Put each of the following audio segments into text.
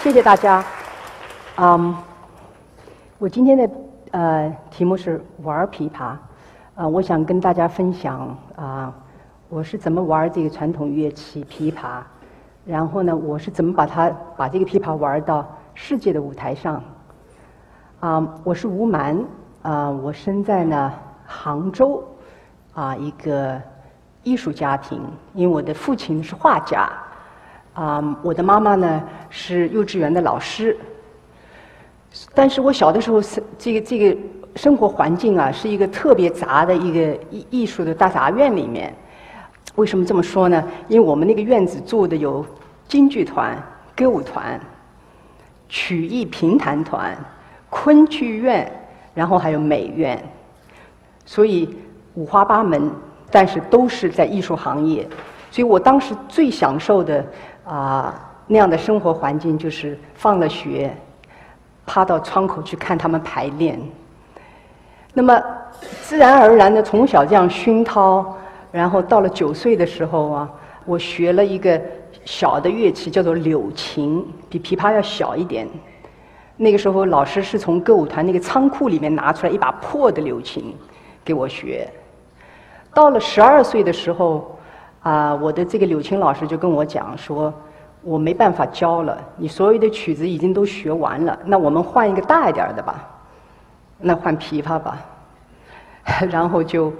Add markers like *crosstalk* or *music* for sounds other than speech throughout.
谢谢大家。嗯，我今天的呃题目是玩琵琶，啊，我想跟大家分享啊，我是怎么玩这个传统乐器琵琶，然后呢，我是怎么把它把这个琵琶玩到世界的舞台上。啊，我是吴蛮，啊，我生在呢杭州，啊，一个艺术家庭，因为我的父亲是画家。啊，我的妈妈呢是幼稚园的老师，但是我小的时候是这个这个生活环境啊，是一个特别杂的一个艺艺术的大杂院里面。为什么这么说呢？因为我们那个院子住的有京剧团、歌舞团、曲艺评弹团、昆剧院，然后还有美院，所以五花八门，但是都是在艺术行业。所以我当时最享受的。啊，那样的生活环境就是放了学，趴到窗口去看他们排练。那么自然而然的从小这样熏陶，然后到了九岁的时候啊，我学了一个小的乐器，叫做柳琴，比琵琶要小一点。那个时候老师是从歌舞团那个仓库里面拿出来一把破的柳琴给我学。到了十二岁的时候。啊，我的这个柳青老师就跟我讲说，我没办法教了，你所有的曲子已经都学完了，那我们换一个大一点的吧，那换琵琶吧。*laughs* 然后就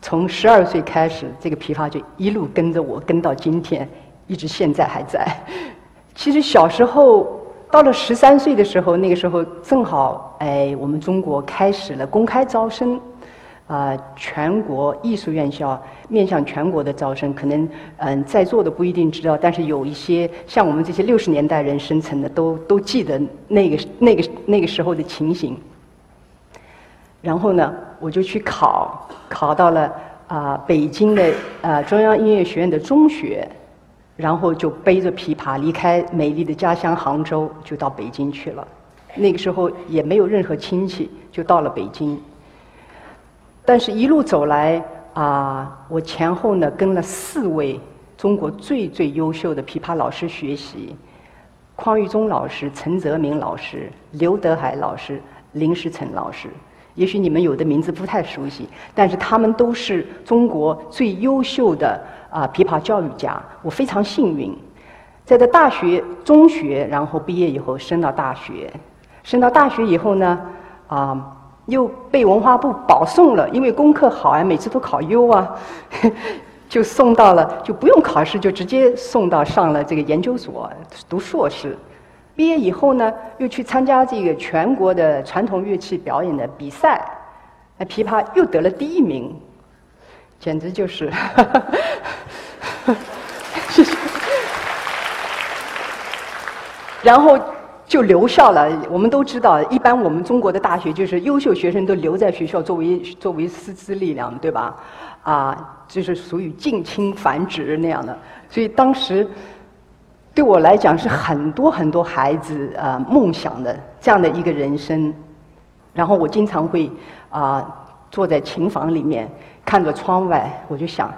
从十二岁开始，这个琵琶就一路跟着我，跟到今天，一直现在还在。*laughs* 其实小时候到了十三岁的时候，那个时候正好哎，我们中国开始了公开招生。啊，全国艺术院校面向全国的招生，可能嗯，在座的不一定知道，但是有一些像我们这些六十年代人生成的，都都记得那个那个那个时候的情形。然后呢，我就去考，考到了啊北京的啊中央音乐学院的中学，然后就背着琵琶离开美丽的家乡杭州，就到北京去了。那个时候也没有任何亲戚，就到了北京。但是，一路走来啊，我前后呢跟了四位中国最最优秀的琵琶老师学习：匡玉忠老师、陈泽明老师、刘德海老师、林世成老师。也许你们有的名字不太熟悉，但是他们都是中国最优秀的啊琵琶教育家。我非常幸运，在这大学、中学，然后毕业以后升到大学，升到大学以后呢，啊。又被文化部保送了，因为功课好啊，每次都考优啊，*laughs* 就送到了，就不用考试，就直接送到上了这个研究所读硕士。毕业以后呢，又去参加这个全国的传统乐器表演的比赛，那琵琶又得了第一名，简直就是，*laughs* 谢谢。*laughs* 然后。就留校了。我们都知道，一般我们中国的大学就是优秀学生都留在学校作为作为师资力量，对吧？啊，就是属于近亲繁殖那样的。所以当时对我来讲是很多很多孩子啊梦想的这样的一个人生。然后我经常会啊坐在琴房里面看着窗外，我就想，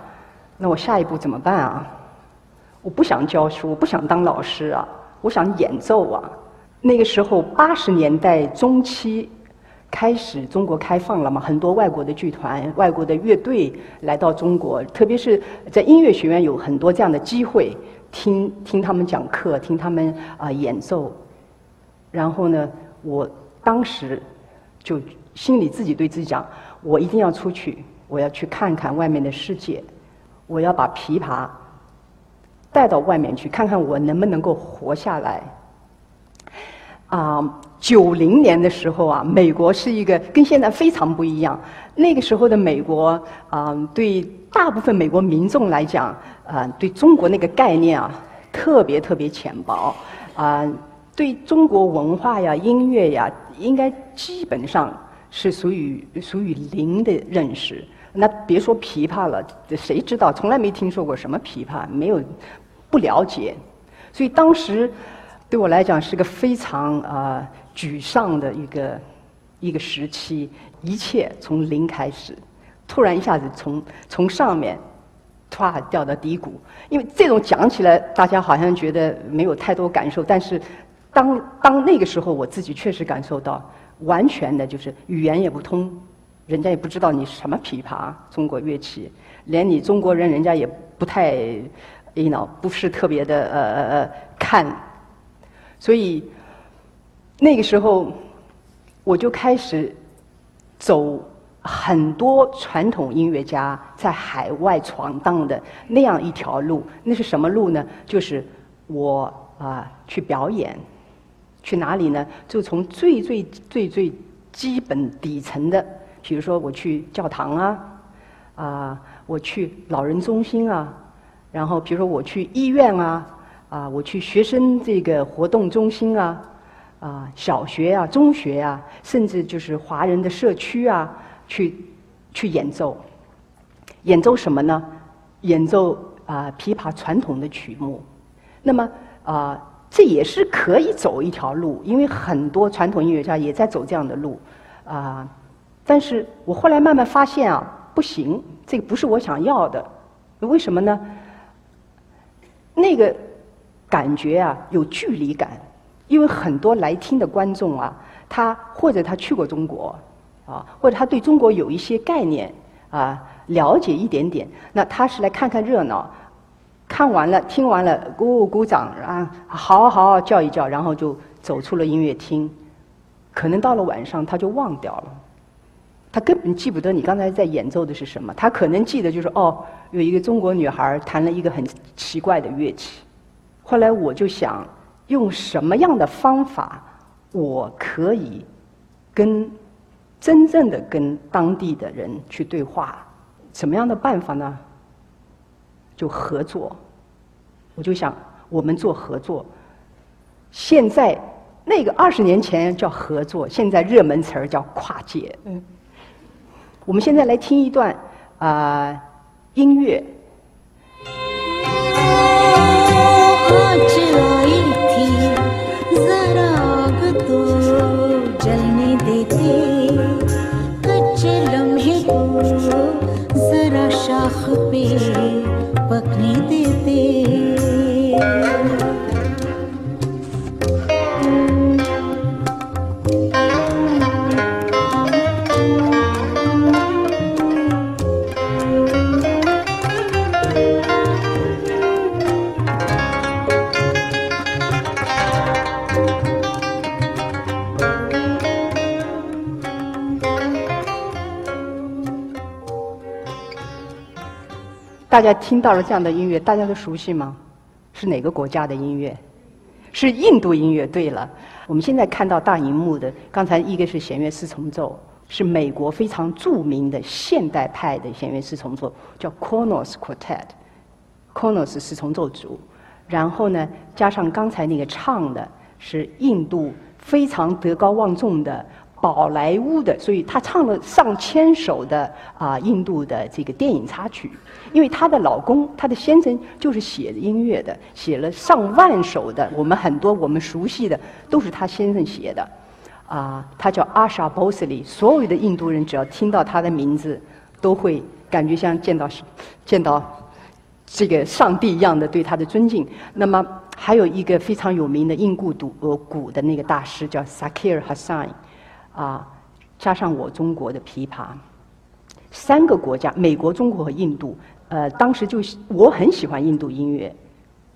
那我下一步怎么办啊？我不想教书，我不想当老师啊，我想演奏啊。那个时候，八十年代中期开始，中国开放了嘛，很多外国的剧团、外国的乐队来到中国，特别是在音乐学院有很多这样的机会，听听他们讲课，听他们啊演奏。然后呢，我当时就心里自己对自己讲：我一定要出去，我要去看看外面的世界，我要把琵琶带到外面去，看看我能不能够活下来。啊，九零年的时候啊，美国是一个跟现在非常不一样。那个时候的美国啊，对大部分美国民众来讲，啊，对中国那个概念啊，特别特别浅薄。啊，对中国文化呀、音乐呀，应该基本上是属于属于零的认识。那别说琵琶了，谁知道？从来没听说过什么琵琶，没有不了解。所以当时。对我来讲是个非常啊沮丧的一个一个时期，一切从零开始，突然一下子从从上面唰掉到低谷。因为这种讲起来，大家好像觉得没有太多感受，但是当当那个时候，我自己确实感受到，完全的就是语言也不通，人家也不知道你什么琵琶，中国乐器，连你中国人，人家也不太，you know，不是特别的呃呃呃看，所以那个时候我就开始走很多传统音乐家在海外闯荡的那样一条路。那是什么路呢？就是我啊去表演。去哪里呢？就从最最最最基本底层的，比如说我去教堂啊，啊，我去老人中心啊，然后比如说我去医院啊，啊，我去学生这个活动中心啊，啊，小学啊，中学啊，甚至就是华人的社区啊，去去演奏，演奏什么呢？演奏啊琵琶传统的曲目，那么啊。这也是可以走一条路，因为很多传统音乐家也在走这样的路，啊，但是我后来慢慢发现啊，不行，这个不是我想要的，为什么呢？那个感觉啊，有距离感，因为很多来听的观众啊，他或者他去过中国，啊，或者他对中国有一些概念啊，了解一点点，那他是来看看热闹。看完了，听完了，鼓鼓掌啊，好好叫一叫，然后就走出了音乐厅。可能到了晚上，他就忘掉了，他根本记不得你刚才在演奏的是什么。他可能记得就是哦，有一个中国女孩弹了一个很奇怪的乐器。后来我就想，用什么样的方法，我可以跟真正的跟当地的人去对话？什么样的办法呢？就合作，我就想我们做合作。现在那个二十年前叫合作，现在热门词儿叫跨界。嗯，我们现在来听一段啊音乐。जीति सराख तु जलने दे ले तु सरा शाखे पकने 大家听到了这样的音乐，大家都熟悉吗？是哪个国家的音乐？是印度音乐。对了，我们现在看到大荧幕的，刚才一个是弦乐四重奏，是美国非常著名的现代派的弦乐四重奏，叫 Cornos Quartet，Cornos 四重奏组。然后呢，加上刚才那个唱的，是印度非常德高望重的。宝莱坞的，所以她唱了上千首的啊印度的这个电影插曲，因为她的老公，她的先生就是写音乐的，写了上万首的，我们很多我们熟悉的都是她先生写的，啊，他叫阿莎·波斯利，所有的印度人只要听到他的名字，都会感觉像见到见到这个上帝一样的对他的尊敬。那么还有一个非常有名的印度独呃鼓的那个大师叫萨克尔·哈桑。啊，加上我中国的琵琶，三个国家，美国、中国和印度，呃，当时就我很喜欢印度音乐，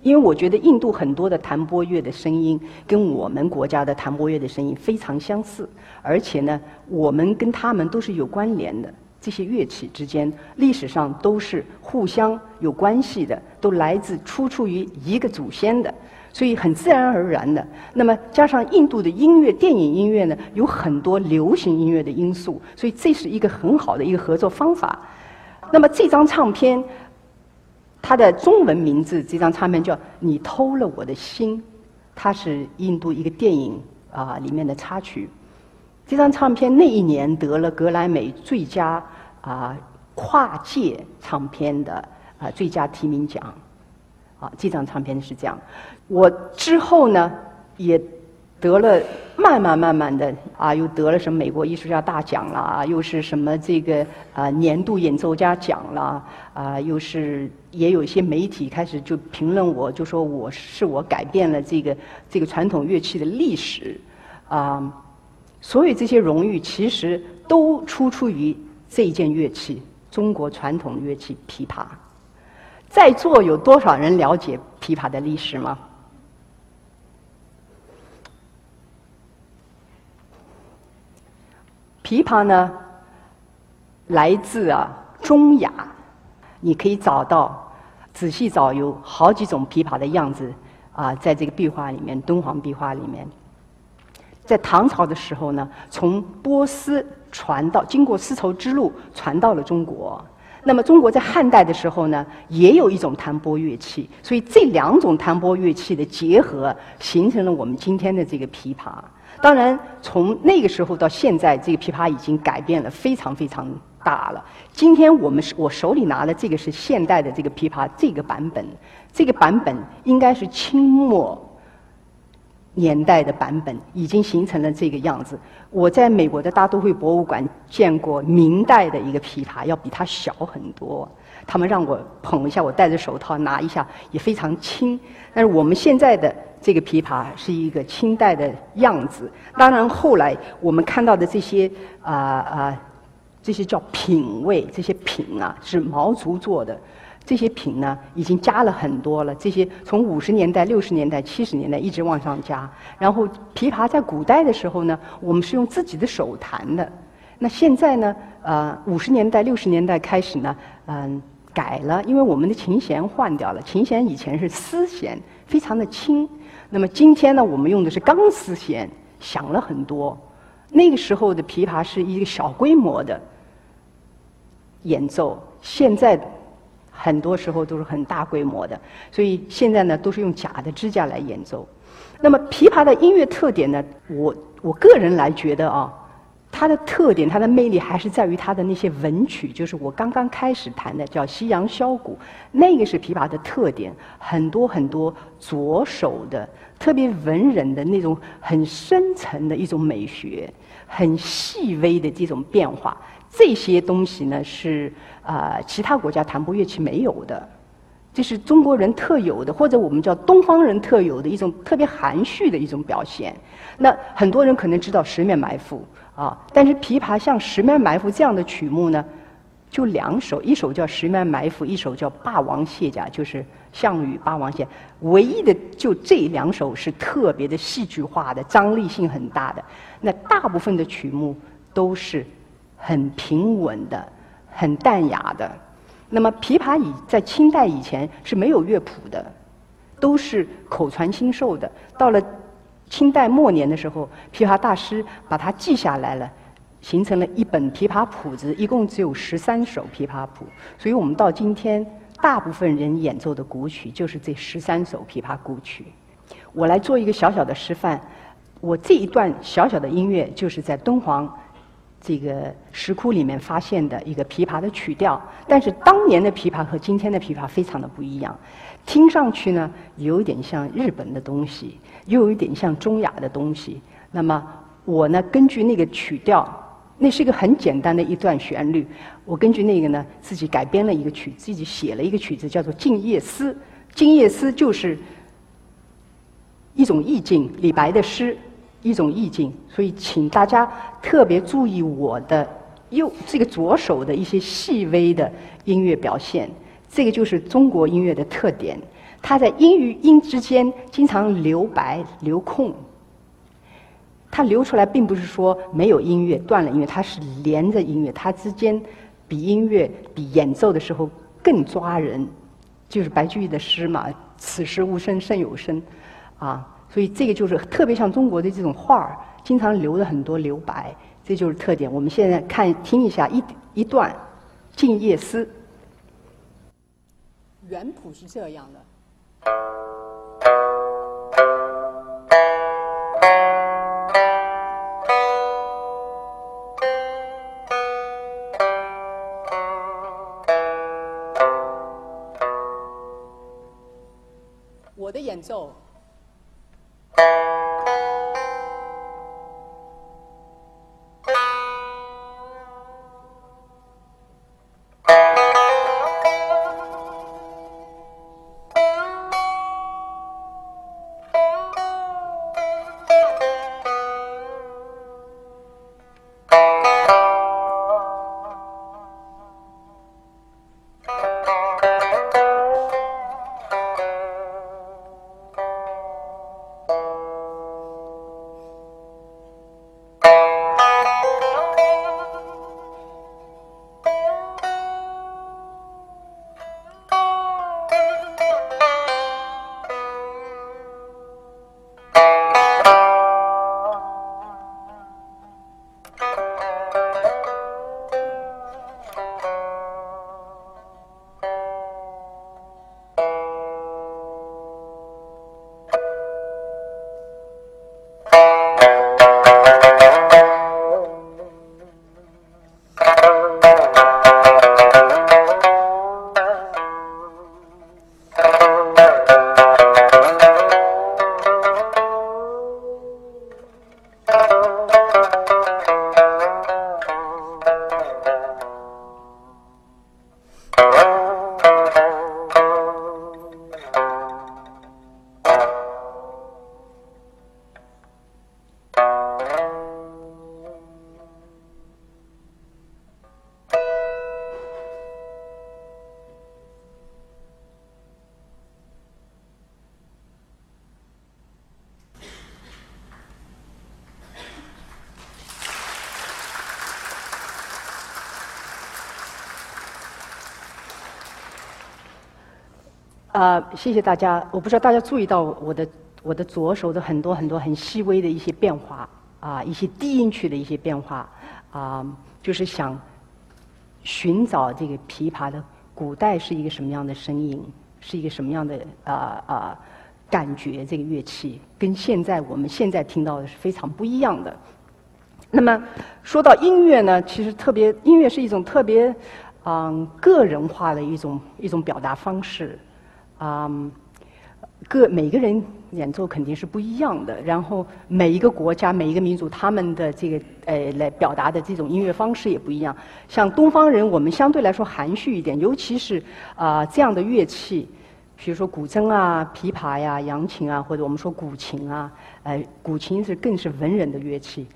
因为我觉得印度很多的弹拨乐的声音跟我们国家的弹拨乐的声音非常相似，而且呢，我们跟他们都是有关联的，这些乐器之间历史上都是互相有关系的，都来自出处于一个祖先的。所以很自然而然的，那么加上印度的音乐、电影音乐呢，有很多流行音乐的因素，所以这是一个很好的一个合作方法。那么这张唱片，它的中文名字，这张唱片叫《你偷了我的心》，它是印度一个电影啊里面的插曲。这张唱片那一年得了格莱美最佳啊跨界唱片的啊最佳提名奖。啊，这张唱片是这样。我之后呢，也得了慢慢慢慢的啊，又得了什么美国艺术家大奖啦，又是什么这个啊年度演奏家奖啦，啊又是也有一些媒体开始就评论我，就说我是我改变了这个这个传统乐器的历史啊，所有这些荣誉其实都出出于这一件乐器——中国传统乐器琵琶。在座有多少人了解琵琶的历史吗？琵琶呢，来自啊中亚，你可以找到，仔细找有好几种琵琶的样子啊，在这个壁画里面，敦煌壁画里面，在唐朝的时候呢，从波斯传到，经过丝绸之路传到了中国。那么中国在汉代的时候呢，也有一种弹拨乐器，所以这两种弹拨乐器的结合，形成了我们今天的这个琵琶。当然，从那个时候到现在，这个琵琶已经改变了非常非常大了。今天我们是我手里拿的这个是现代的这个琵琶这个版本，这个版本应该是清末年代的版本，已经形成了这个样子。我在美国的大都会博物馆见过明代的一个琵琶，要比它小很多。他们让我捧一下，我戴着手套拿一下，也非常轻。但是我们现在的这个琵琶是一个清代的样子。当然后来我们看到的这些啊啊，这些叫品位，这些品啊是毛竹做的。这些品呢已经加了很多了。这些从五十年代、六十年代、七十年代一直往上加。然后琵琶在古代的时候呢，我们是用自己的手弹的。那现在呢，呃，五十年代、六十年代开始呢，嗯。改了，因为我们的琴弦换掉了。琴弦以前是丝弦，非常的轻。那么今天呢，我们用的是钢丝弦，响了很多。那个时候的琵琶是一个小规模的演奏，现在很多时候都是很大规模的。所以现在呢，都是用假的支架来演奏。那么琵琶的音乐特点呢，我我个人来觉得啊。它的特点，它的魅力还是在于它的那些文曲，就是我刚刚开始弹的叫西洋箫鼓，那个是琵琶的特点，很多很多左手的特别文人的那种很深层的一种美学，很细微的这种变化，这些东西呢是啊其他国家弹拨乐器没有的，这是中国人特有的，或者我们叫东方人特有的一种特别含蓄的一种表现。那很多人可能知道《十面埋伏》。啊！但是琵琶像《十面埋伏》这样的曲目呢，就两首，一首叫《十面埋伏》，一首叫《霸王卸甲》，就是项羽霸王卸。唯一的就这两首是特别的戏剧化的，张力性很大的。那大部分的曲目都是很平稳的、很淡雅的。那么琵琶以在清代以前是没有乐谱的，都是口传心授的。到了清代末年的时候，琵琶大师把它记下来了，形成了一本琵琶谱子，一共只有十三首琵琶谱。所以我们到今天，大部分人演奏的古曲就是这十三首琵琶古曲。我来做一个小小的示范，我这一段小小的音乐就是在敦煌这个石窟里面发现的一个琵琶的曲调，但是当年的琵琶和今天的琵琶非常的不一样。听上去呢，有点像日本的东西，又有一点像中亚的东西。那么我呢，根据那个曲调，那是一个很简单的一段旋律，我根据那个呢，自己改编了一个曲，自己写了一个曲子，叫做《静夜思》。《静夜思》就是一种意境，李白的诗，一种意境。所以，请大家特别注意我的右这个左手的一些细微的音乐表现。这个就是中国音乐的特点，它在音与音之间经常留白、留空。它留出来并不是说没有音乐、断了音乐，它是连着音乐，它之间比音乐、比演奏的时候更抓人。就是白居易的诗嘛，“此时无声胜有声”，啊，所以这个就是特别像中国的这种画儿，经常留了很多留白，这就是特点。我们现在看听一下一一段《静夜思》。原谱是这样的。我的演奏。啊，谢谢大家。我不知道大家注意到我的我的左手的很多很多很细微的一些变化啊，一些低音区的一些变化啊，就是想寻找这个琵琶的古代是一个什么样的声音，是一个什么样的啊啊感觉。这个乐器跟现在我们现在听到的是非常不一样的。那么说到音乐呢，其实特别音乐是一种特别嗯个人化的一种一种表达方式。啊，各每个人演奏肯定是不一样的，然后每一个国家、每一个民族，他们的这个呃来表达的这种音乐方式也不一样。像东方人，我们相对来说含蓄一点，尤其是啊这样的乐器，比如说古筝啊、琵琶呀、扬琴啊，或者我们说古琴啊，呃，古琴是更是文人的乐器。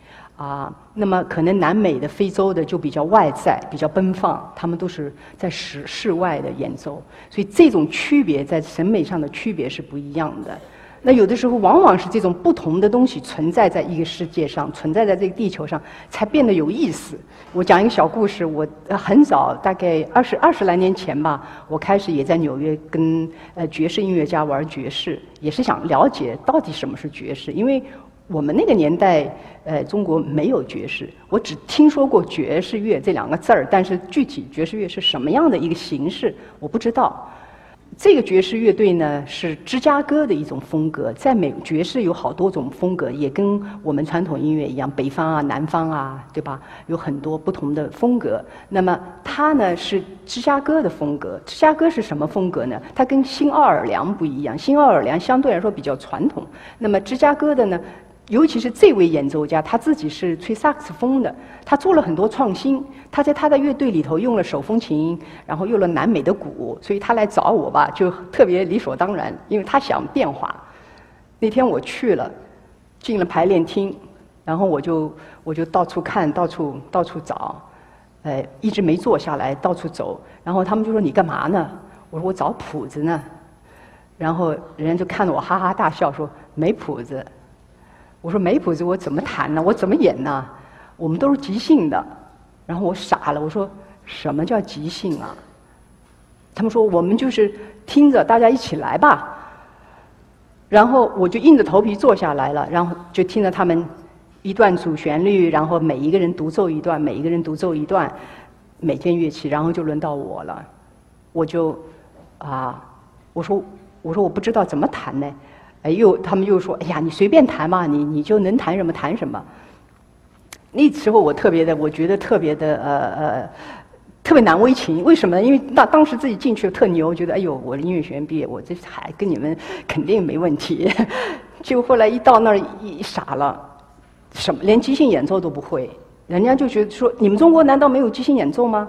啊，那么可能南美的、非洲的就比较外在、比较奔放，他们都是在室室外的演奏，所以这种区别在审美上的区别是不一样的。那有的时候往往是这种不同的东西存在在一个世界上，存在在这个地球上，才变得有意思。我讲一个小故事，我很早，大概二十二十来年前吧，我开始也在纽约跟呃爵士音乐家玩爵士，也是想了解到底什么是爵士，因为。我们那个年代，呃，中国没有爵士，我只听说过爵士乐这两个字儿，但是具体爵士乐是什么样的一个形式，我不知道。这个爵士乐队呢，是芝加哥的一种风格，在美爵士有好多种风格，也跟我们传统音乐一样，北方啊、南方啊，对吧？有很多不同的风格。那么它呢是芝加哥的风格，芝加哥是什么风格呢？它跟新奥尔良不一样，新奥尔良相对来说比较传统，那么芝加哥的呢？尤其是这位演奏家，他自己是吹萨克斯风的，他做了很多创新。他在他的乐队里头用了手风琴，然后用了南美的鼓，所以他来找我吧，就特别理所当然，因为他想变化。那天我去了，进了排练厅，然后我就我就到处看到处到处找，哎，一直没坐下来，到处走。然后他们就说：“你干嘛呢？”我说：“我找谱子呢。”然后人家就看着我哈哈大笑，说：“没谱子。”我说没谱子，我怎么弹呢？我怎么演呢？我们都是即兴的。然后我傻了，我说什么叫即兴啊？他们说我们就是听着，大家一起来吧。然后我就硬着头皮坐下来了，然后就听着他们一段主旋律，然后每一个人独奏一段，每一个人独奏一段，每件乐器，然后就轮到我了。我就啊，我说我说我不知道怎么弹呢。哎，又他们又说：“哎呀，你随便弹嘛，你你就能弹什么弹什么。”那时候我特别的，我觉得特别的呃呃，特别难为情。为什么？因为当当时自己进去特牛，觉得哎呦，我音乐学院毕业，我这还跟你们肯定没问题。*laughs* 结果后来一到那儿一傻了，什么连即兴演奏都不会，人家就觉得说：“你们中国难道没有即兴演奏吗？”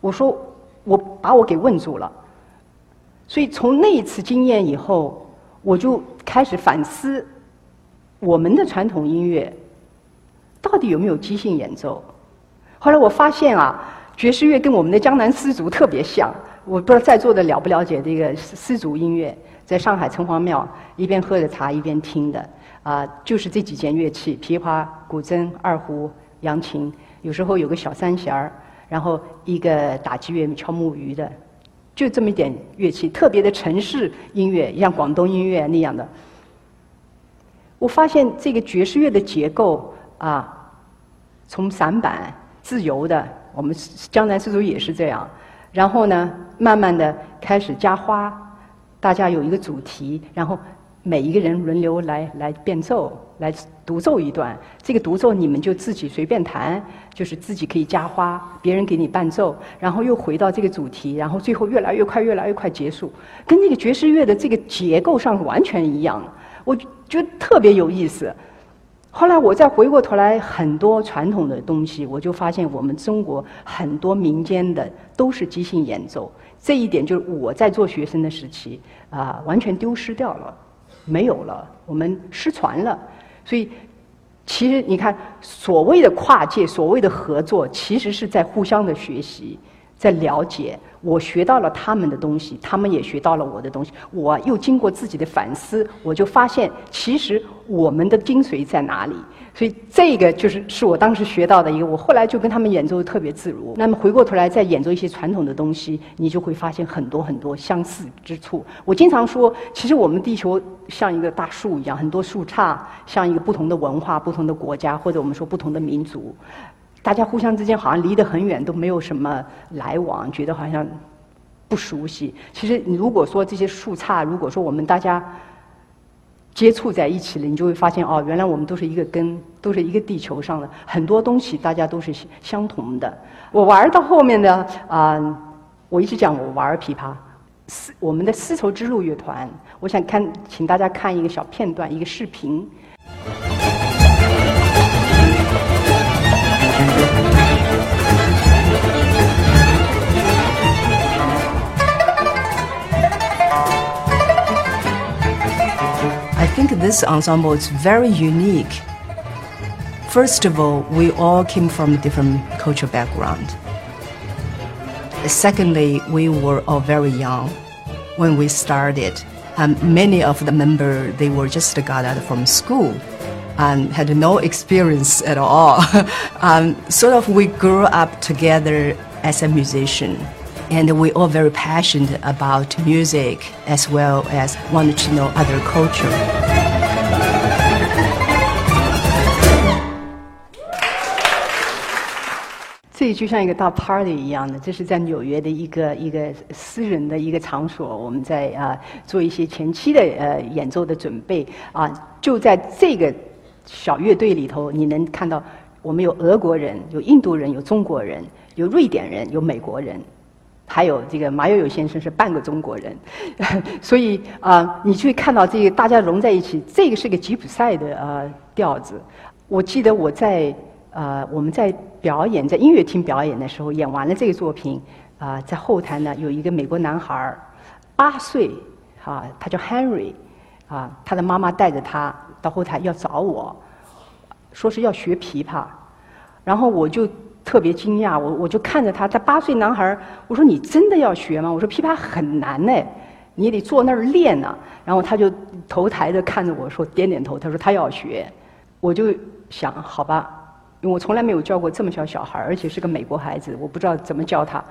我说：“我把我给问住了。”所以从那一次经验以后。我就开始反思我们的传统音乐到底有没有即兴演奏。后来我发现啊，爵士乐跟我们的江南丝竹特别像。我不知道在座的了不了解这个丝竹音乐，在上海城隍庙一边喝着茶一边听的啊，就是这几件乐器：琵琶、古筝、二胡、扬琴，有时候有个小三弦儿，然后一个打击乐敲木鱼的。就这么一点乐器，特别的城市音乐，像广东音乐那样的。我发现这个爵士乐的结构啊，从散板自由的，我们江南丝竹也是这样。然后呢，慢慢的开始加花，大家有一个主题，然后。每一个人轮流来来变奏，来独奏一段。这个独奏你们就自己随便弹，就是自己可以加花，别人给你伴奏，然后又回到这个主题，然后最后越来越快，越来越快结束，跟那个爵士乐的这个结构上完全一样。我觉得特别有意思。后来我再回过头来，很多传统的东西，我就发现我们中国很多民间的都是即兴演奏，这一点就是我在做学生的时期啊，完全丢失掉了。没有了，我们失传了，所以其实你看，所谓的跨界，所谓的合作，其实是在互相的学习，在了解。我学到了他们的东西，他们也学到了我的东西。我又经过自己的反思，我就发现，其实我们的精髓在哪里。所以这个就是是我当时学到的一个。我后来就跟他们演奏的特别自如。那么回过头来再演奏一些传统的东西，你就会发现很多很多相似之处。我经常说，其实我们地球像一个大树一样，很多树杈像一个不同的文化、不同的国家，或者我们说不同的民族。大家互相之间好像离得很远，都没有什么来往，觉得好像不熟悉。其实你，如果说这些树杈，如果说我们大家接触在一起了，你就会发现哦，原来我们都是一个根，都是一个地球上的，很多东西大家都是相同的。我玩到后面呢，啊，我一直讲我玩琵琶，丝我们的丝绸之路乐团，我想看，请大家看一个小片段，一个视频。This ensemble is very unique. First of all, we all came from different cultural background. Secondly, we were all very young when we started. Um, many of the members, they were just got out from school and had no experience at all. *laughs* um, sort of we grew up together as a musician and we all very passionate about music as well as wanted to know other culture. 这就像一个大 party 一样的，这是在纽约的一个一个私人的一个场所，我们在啊做一些前期的呃演奏的准备啊，就在这个小乐队里头，你能看到我们有俄国人，有印度人，有中国人，有瑞典人，有美国人。还有这个马友友先生是半个中国人，*laughs* 所以啊，你去看到这个大家融在一起，这个是个吉普赛的呃调子。我记得我在呃我们在表演在音乐厅表演的时候，演完了这个作品啊，在后台呢有一个美国男孩儿，八岁啊，他叫 Henry 啊，他的妈妈带着他到后台要找我，说是要学琵琶，然后我就。特别惊讶，我我就看着他，他八岁男孩儿我说你真的要学吗？我说琵琶很难呢，你得坐那儿练呢。然后他就头抬着看着我说，点点头。他说他要学，我就想好吧，因为我从来没有教过这么小小孩而且是个美国孩子，我不知道怎么教他。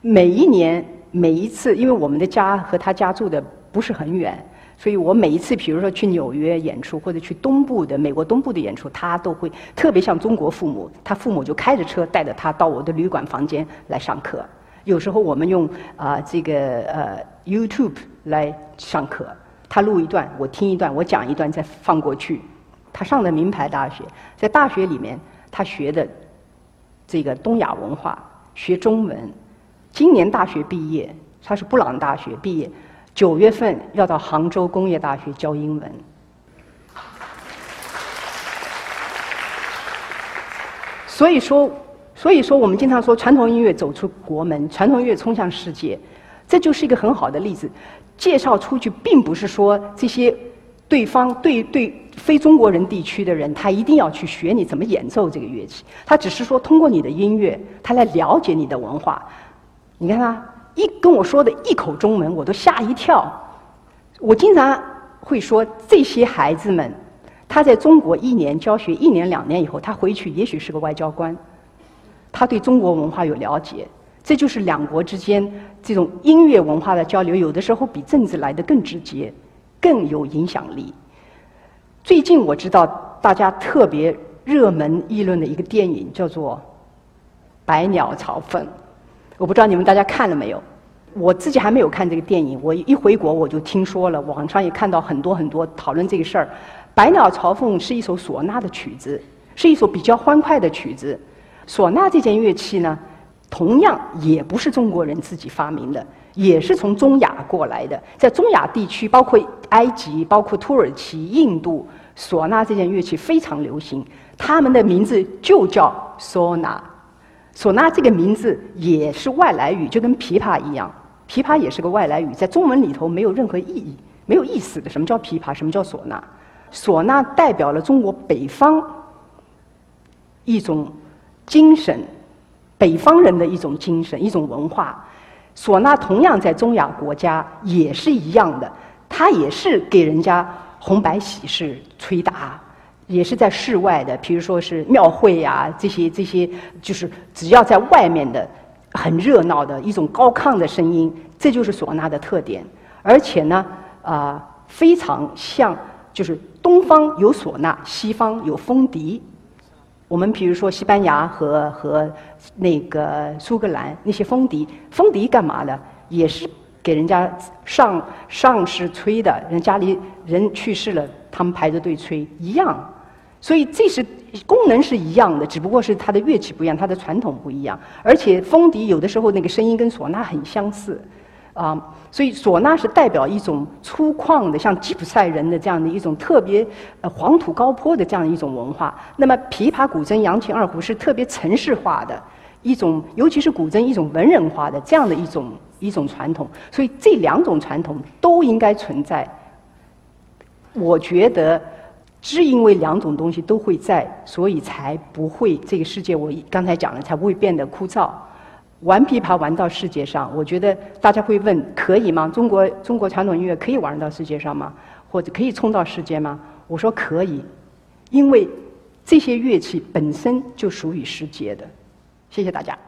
每一年每一次，因为我们的家和他家住的不是很远。所以我每一次，比如说去纽约演出，或者去东部的美国东部的演出，他都会特别像中国父母，他父母就开着车带着他到我的旅馆房间来上课。有时候我们用啊这个呃 YouTube 来上课，他录一段，我听一段，我讲一段，再放过去。他上的名牌大学，在大学里面他学的这个东亚文化，学中文。今年大学毕业，他是布朗大学毕业。九月份要到杭州工业大学教英文，所以说，所以说我们经常说传统音乐走出国门，传统音乐冲向世界，这就是一个很好的例子。介绍出去，并不是说这些对方对对非中国人地区的人，他一定要去学你怎么演奏这个乐器，他只是说通过你的音乐，他来了解你的文化。你看他。一跟我说的一口中文，我都吓一跳。我经常会说，这些孩子们，他在中国一年教学一年两年以后，他回去也许是个外交官，他对中国文化有了解。这就是两国之间这种音乐文化的交流，有的时候比政治来的更直接，更有影响力。最近我知道大家特别热门议论的一个电影叫做《百鸟朝凤》。我不知道你们大家看了没有？我自己还没有看这个电影。我一回国我就听说了，网上也看到很多很多讨论这个事儿。《百鸟朝凤》是一首唢呐的曲子，是一首比较欢快的曲子。唢呐这件乐器呢，同样也不是中国人自己发明的，也是从中亚过来的。在中亚地区，包括埃及、包括土耳其、印度，唢呐这件乐器非常流行。他们的名字就叫唢呐。唢呐这个名字也是外来语，就跟琵琶一样，琵琶也是个外来语，在中文里头没有任何意义，没有意思的。什么叫琵琶？什么叫唢呐？唢呐代表了中国北方一种精神，北方人的一种精神、一种文化。唢呐同样在中亚国家也是一样的，它也是给人家红白喜事吹打，也是在室外的，比如说是庙会呀，这些这些，就是只要在外面的很热闹的一种高亢的声音，这就是唢呐的特点。而且呢，啊，非常像，就是东方有唢呐，西方有风笛。我们比如说西班牙和和那个苏格兰那些风笛，风笛干嘛的？也是给人家上上是吹的，人家里人去世了，他们排着队吹一样。所以这是功能是一样的，只不过是它的乐器不一样，它的传统不一样。而且风笛有的时候那个声音跟唢呐很相似。啊，所以唢呐是代表一种粗犷的，像吉普赛人的这样的一种特别呃黄土高坡的这样一种文化。那么琵琶、古筝、扬琴、二胡是特别城市化的一种，尤其是古筝一种文人化的这样的一种一种传统。所以这两种传统都应该存在。我觉得，只因为两种东西都会在，所以才不会这个世界我刚才讲了才不会变得枯燥。玩琵琶玩到世界上，我觉得大家会问：可以吗？中国中国传统音乐可以玩到世界上吗？或者可以冲到世界吗？我说可以，因为这些乐器本身就属于世界的。谢谢大家。